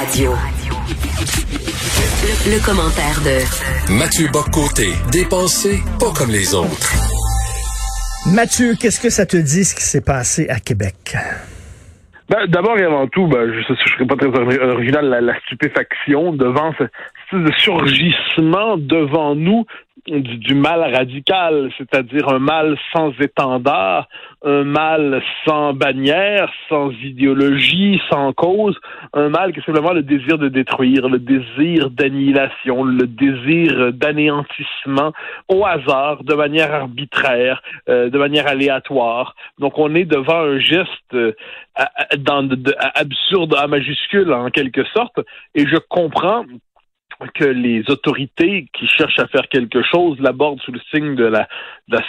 Radio. Le, le commentaire de Mathieu Boccoté, dépensé pas comme les autres. Mathieu, qu'est-ce que ça te dit ce qui s'est passé à Québec? Ben, D'abord et avant tout, ben, je ne serais pas très original, la, la stupéfaction devant ce, ce surgissement devant nous du, mal radical, c'est-à-dire un mal sans étendard, un mal sans bannière, sans idéologie, sans cause, un mal qui est simplement le désir de détruire, le désir d'annihilation, le désir d'anéantissement au hasard, de manière arbitraire, euh, de manière aléatoire. Donc on est devant un geste euh, absurde à majuscule en quelque sorte, et je comprends que les autorités qui cherchent à faire quelque chose l'abordent sous le signe de la,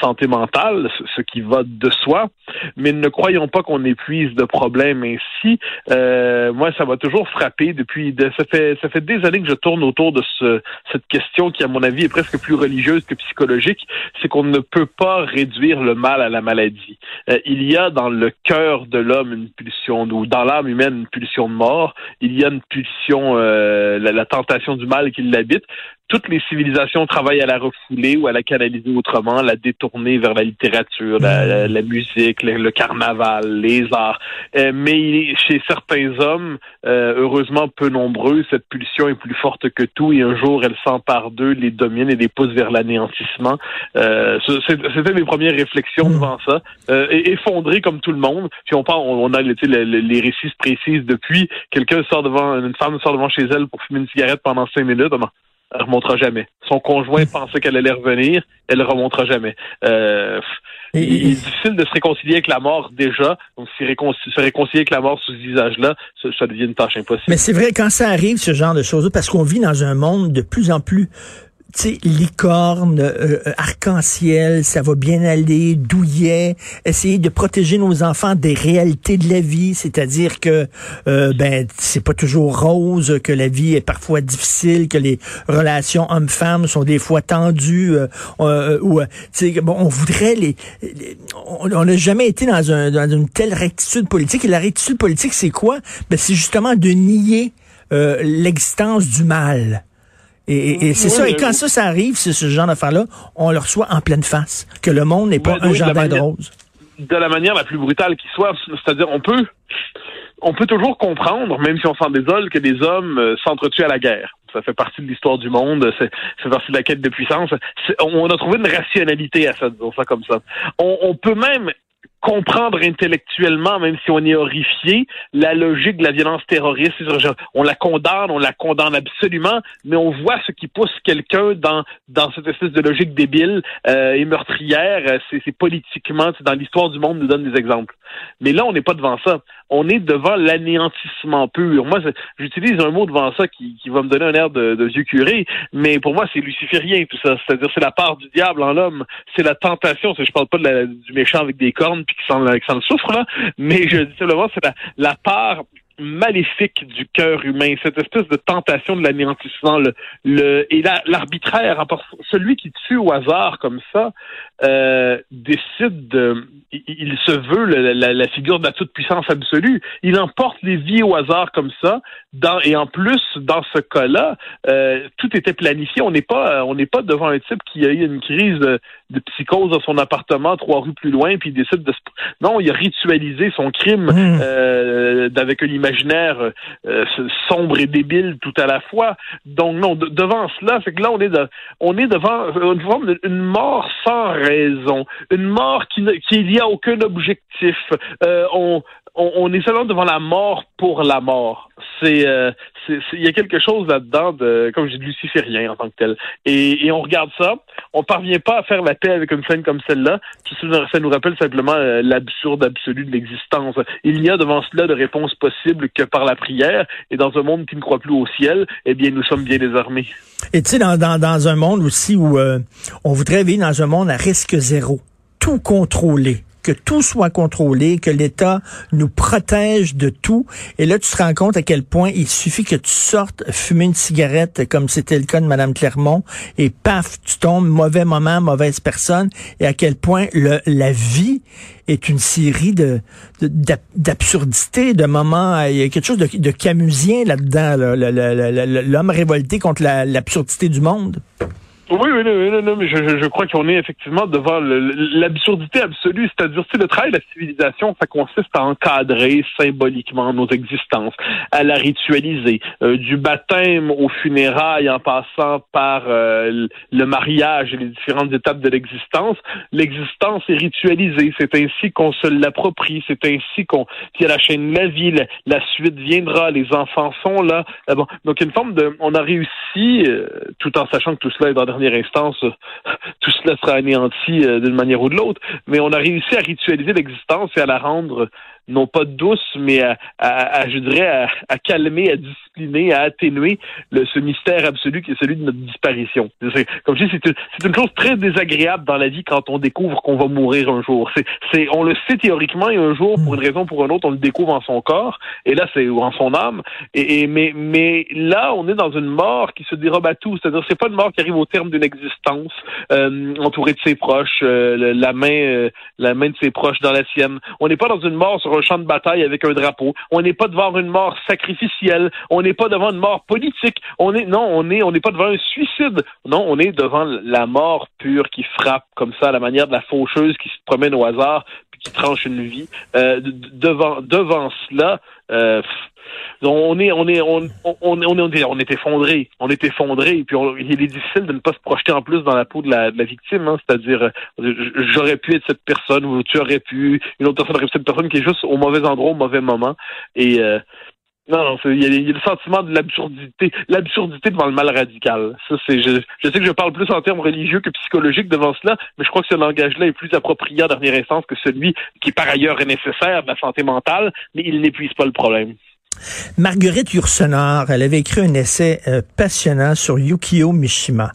santé mentale, ce qui va de soi, mais ne croyons pas qu'on épuise de problèmes ainsi. Euh, moi, ça m'a toujours frappé depuis. De, ça fait ça fait des années que je tourne autour de ce, cette question qui, à mon avis, est presque plus religieuse que psychologique. C'est qu'on ne peut pas réduire le mal à la maladie. Euh, il y a dans le cœur de l'homme une pulsion, ou dans l'âme humaine une pulsion de mort. Il y a une pulsion, euh, la tentation du mal qui l'habite. Toutes les civilisations travaillent à la refouler ou à la canaliser autrement, la détourner vers la littérature, la, la, la musique, le, le, carnaval, les arts. Euh, mais chez certains hommes, euh, heureusement peu nombreux, cette pulsion est plus forte que tout et un jour elle s'empare d'eux, les domine et les pousse vers l'anéantissement. Euh, C'était mes premières réflexions mmh. devant ça. Euh, effondré comme tout le monde. Puis on parle, on, a les, les récits précises depuis. Quelqu'un sort devant, une femme sort devant chez elle pour fumer une cigarette pendant cinq minutes elle remontera jamais. Son conjoint pensait qu'elle allait revenir, elle ne remontera jamais. Euh, et, il est difficile de se réconcilier avec la mort déjà. Donc, se, réconcilier, se réconcilier avec la mort sous ce visage-là, ça, ça, devient une tâche impossible. Mais c'est vrai, quand ça arrive, ce genre de choses, parce qu'on vit dans un monde de plus en plus tu sais, licorne, euh, euh, arc-en-ciel, ça va bien aller, douillet, essayer de protéger nos enfants des réalités de la vie, c'est-à-dire que euh, ben c'est pas toujours rose, que la vie est parfois difficile, que les relations hommes-femmes sont des fois tendues, euh, euh ou bon, on voudrait les, on n'a jamais été dans, dans une telle rectitude politique. Et la rectitude politique, c'est quoi? Ben c'est justement de nier l'existence du mal. Et, c'est oui, ça. Et quand ça, ça arrive, c'est ce genre d'affaire-là, on le reçoit en pleine face. Que le monde n'est pas oui, un jardin de, de roses. De la manière la plus brutale qui soit. C'est-à-dire, on peut, on peut toujours comprendre, même si on s'en désole, que des hommes euh, s'entretuent à la guerre. Ça fait partie de l'histoire du monde, c'est partie de la quête de puissance. On a trouvé une rationalité à ça, disons ça comme ça. On, on peut même comprendre intellectuellement, même si on est horrifié, la logique de la violence terroriste. On la condamne, on la condamne absolument, mais on voit ce qui pousse quelqu'un dans dans cette espèce de logique débile euh, et meurtrière. C'est politiquement, dans l'histoire du monde, nous donne des exemples. Mais là, on n'est pas devant ça. On est devant l'anéantissement pur. Moi, j'utilise un mot devant ça qui, qui va me donner un air de, de vieux curé, mais pour moi, c'est luciférien tout ça. C'est-à-dire, c'est la part du diable en l'homme. C'est la tentation. Je parle pas de la, du méchant avec des cornes puis qui s'en, qui s'en souffre là, mais je dis simplement, c'est la, la part maléfique du cœur humain, cette espèce de tentation de l'anéantissement, le, le et l'arbitraire, celui qui tue au hasard comme ça, euh, décide de, il, il se veut la, la, figure de la toute puissance absolue. Il emporte les vies au hasard comme ça, dans, et en plus dans ce cas-là, euh, tout était planifié. On n'est pas, on n'est pas devant un type qui a eu une crise de, de, psychose dans son appartement trois rues plus loin, puis il décide de, non, il a ritualisé son crime mmh. euh, avec un imaginaire euh, sombre et débile tout à la fois. Donc non, de, devant cela, c'est que là on est de, on est devant une forme de, mort sans raison, une mort qui qui il y a aucun objectif. Euh, on, on, est seulement devant la mort pour la mort. C'est, euh, il y a quelque chose là-dedans de, comme dis, de luciférien en tant que tel. Et, on regarde ça, on parvient pas à faire la paix avec une scène comme celle-là. Ça nous rappelle simplement euh, l'absurde absolu de l'existence. Il n'y a devant cela de réponse possible que par la prière. Et dans un monde qui ne croit plus au ciel, eh bien, nous sommes bien désarmés. Et tu sais, dans, un monde aussi où euh, on voudrait vivre dans un monde à risque zéro, tout contrôler que tout soit contrôlé, que l'État nous protège de tout. Et là, tu te rends compte à quel point il suffit que tu sortes fumer une cigarette, comme c'était le cas de Mme Clermont, et paf, tu tombes, mauvais moment, mauvaise personne, et à quel point le, la vie est une série de d'absurdités, de, moments. Il y a quelque chose de, de camusien là-dedans, l'homme révolté contre l'absurdité du monde. Oui, oui, non, non, mais je, je, crois qu'on est effectivement devant l'absurdité absolue, c'est-à-dire que le travail de la civilisation, ça consiste à encadrer symboliquement nos existences, à la ritualiser, euh, du baptême aux funérailles en passant par euh, le mariage et les différentes étapes de l'existence. L'existence est ritualisée, c'est ainsi qu'on se l'approprie, c'est ainsi qu'on qu'il y a la chaîne de la vie, la, suite viendra, les enfants sont là. Ah bon, donc une forme de, on a réussi, euh, tout en sachant que tout cela est dans instance, tout cela sera anéanti euh, d'une manière ou de l'autre. Mais on a réussi à ritualiser l'existence et à la rendre non pas douce, mais à, je dirais, à, calmer, à discipliner, à atténuer ce mystère absolu qui est celui de notre disparition. Comme je dis, c'est une, chose très désagréable dans la vie quand on découvre qu'on va mourir un jour. C'est, on le sait théoriquement et un jour, pour une raison ou pour une autre, on le découvre en son corps, et là, c'est en son âme. Et, mais, mais là, on est dans une mort qui se dérobe à tout. C'est-à-dire, c'est pas une mort qui arrive au terme d'une existence, euh, entourée de ses proches, euh, la main, euh, la main de ses proches dans la sienne. On n'est pas dans une mort sur un champ de bataille avec un drapeau. On n'est pas devant une mort sacrificielle. On n'est pas devant une mort politique. On est non, on est on n'est pas devant un suicide. Non, on est devant la mort pure qui frappe comme ça, à la manière de la faucheuse qui se promène au hasard qui tranche une vie. Euh, devant devant cela. Euh, on est, on est, on, on, on, est, on est effondré, on est effondré, puis il est difficile de ne pas se projeter en plus dans la peau de la, de la victime, hein, c'est-à-dire euh, j'aurais pu être cette personne ou tu aurais pu, une autre personne aurait pu être cette personne qui est juste au mauvais endroit, au mauvais moment, et euh, non, non, il y, a, le sentiment de l'absurdité, l'absurdité devant le mal radical. Ça, c'est, je, je, sais que je parle plus en termes religieux que psychologiques devant cela, mais je crois que ce langage-là est plus approprié en dernière instance que celui qui, par ailleurs, est nécessaire de la santé mentale, mais il n'épuise pas le problème. Marguerite Yourcenar, elle avait écrit un essai euh, passionnant sur Yukio Mishima.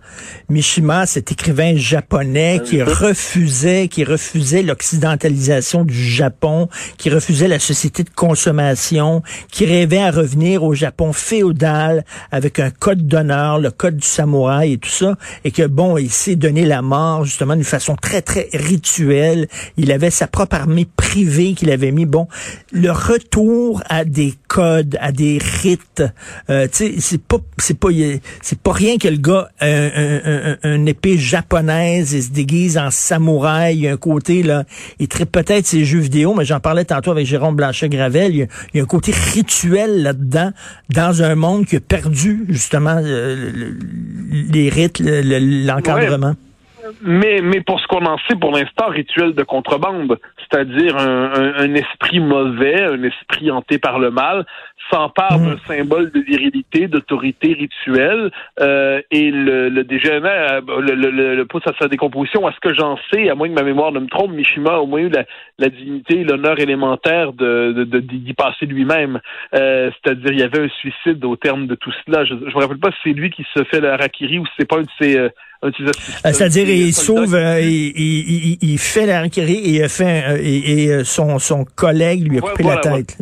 Mishima, cet écrivain japonais qui refusait, qui refusait l'occidentalisation du Japon, qui refusait la société de consommation, qui rêvait à revenir au Japon féodal avec un code d'honneur, le code du samouraï et tout ça, et que bon, il s'est donné la mort justement d'une façon très très rituelle. Il avait sa propre armée privée qu'il avait mis. Bon, le retour à des codes à des rites. Euh, c'est pas c'est pas c'est pas rien que le gars un, un, épée japonaise, il se déguise en samouraï, il y a un côté là, il traite peut-être ses jeux vidéo, mais j'en parlais tantôt avec Jérôme Blanchet-Gravel, il, y a un côté rituel là-dedans dans un monde qui a perdu justement euh, les rites, l'encadrement mais, mais pour ce qu'on en sait pour l'instant, rituel de contrebande, c'est-à-dire un, esprit mauvais, un esprit hanté par le mal, s'empare mmh. d'un symbole de virilité, d'autorité rituelle, euh, et le, le dégénère, le, le, le, pousse à sa décomposition. À ce que j'en sais, à moins que ma mémoire ne me trompe, Mishima a au moins eu la, la dignité, l'honneur élémentaire de, de, d'y passer lui-même. Euh, c'est-à-dire, il y avait un suicide au terme de tout cela. Je ne me rappelle pas si c'est lui qui se fait le harakiri ou si c'est pas un de ses euh, euh, c'est-à-dire, il sauve, euh, il, il, fait la et, il fait, euh, et, son, son collègue lui a coupé la tête.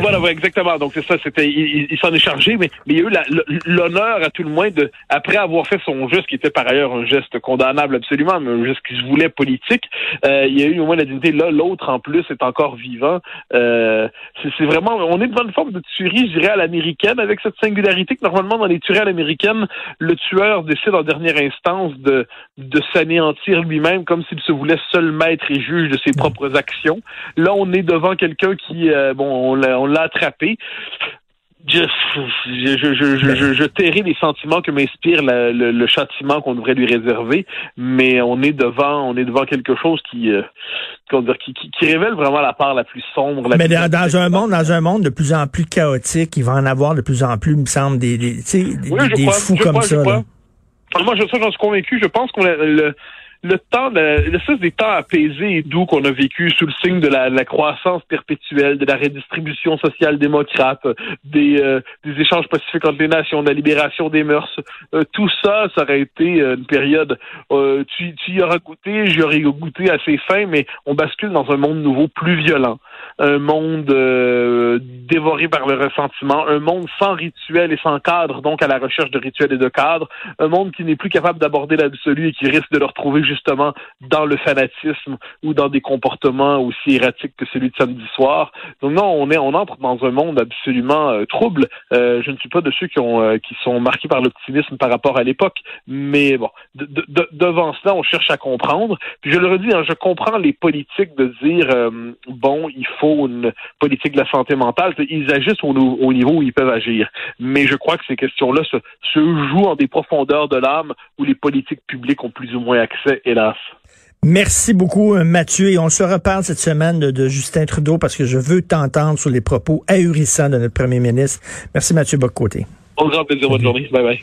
Voilà, exactement. Donc c'est ça. C'était, il, s'en est chargé, mais, mais il y a eu l'honneur à tout le moins de, après avoir fait son geste, qui était par ailleurs un geste condamnable absolument, mais un geste qui se voulait politique, il y a eu au moins la dignité. Là, l'autre en plus est encore vivant. c'est vraiment, on est devant une forme de tuerie, je dirais, à l'américaine, avec cette singularité que normalement dans les tueries à l'américaine, le tueur décide en dernière instance de, de s'anéantir lui-même comme s'il se voulait seul maître et juge de ses propres actions. Là, on est devant quelqu'un qui, euh, bon, on l'a attrapé. Je, je, je, je, tairai les sentiments que m'inspire le, châtiment qu'on devrait lui réserver, mais on est devant, on est devant quelque chose qui, euh, qui, qui, révèle vraiment la part la plus sombre. mais dans, un monde, dans un monde de plus en plus chaotique, il va en avoir de plus en plus, il me semble, des, des, des, fous comme ça. Moi, je, suis convaincu. Je pense qu'on le, le temps, l'espèce des temps apaisés et doux qu'on a vécu sous le signe de la, croissance perpétuelle, de la redistribution sociale démocrate, des, euh, des échanges pacifiques entre les nations, de la libération des mœurs, euh, tout ça, ça aurait été une période. tu, tu y auras goûté, j'y aurais goûté assez fin, mais on bascule dans un monde nouveau, plus violent, un monde dévoré par le ressentiment, un monde sans rituel et sans cadre, donc à la recherche de rituels et de cadres, un monde qui n'est plus capable d'aborder l'absolu et qui risque de le retrouver justement dans le fanatisme ou dans des comportements aussi erratiques que celui de samedi soir. Donc non, on est, on entre dans un monde absolument euh, trouble. Euh, je ne suis pas de ceux qui ont, euh, qui sont marqués par l'optimisme par rapport à l'époque, mais bon, devant cela, on cherche à comprendre. Puis je le redis, hein, je comprends les politiques de dire bon, il faut une politique de la santé mentale. Ils agissent au, au niveau où ils peuvent agir, mais je crois que ces questions-là se, se jouent en des profondeurs de l'âme où les politiques publiques ont plus ou moins accès, hélas. Merci beaucoup, euh, Mathieu. Et on se reparle cette semaine de, Justin Trudeau parce que je veux t'entendre sur les propos ahurissants de notre premier ministre. Merci, Mathieu Boccoté. Au grand plaisir. Bonne journée. Bye bye.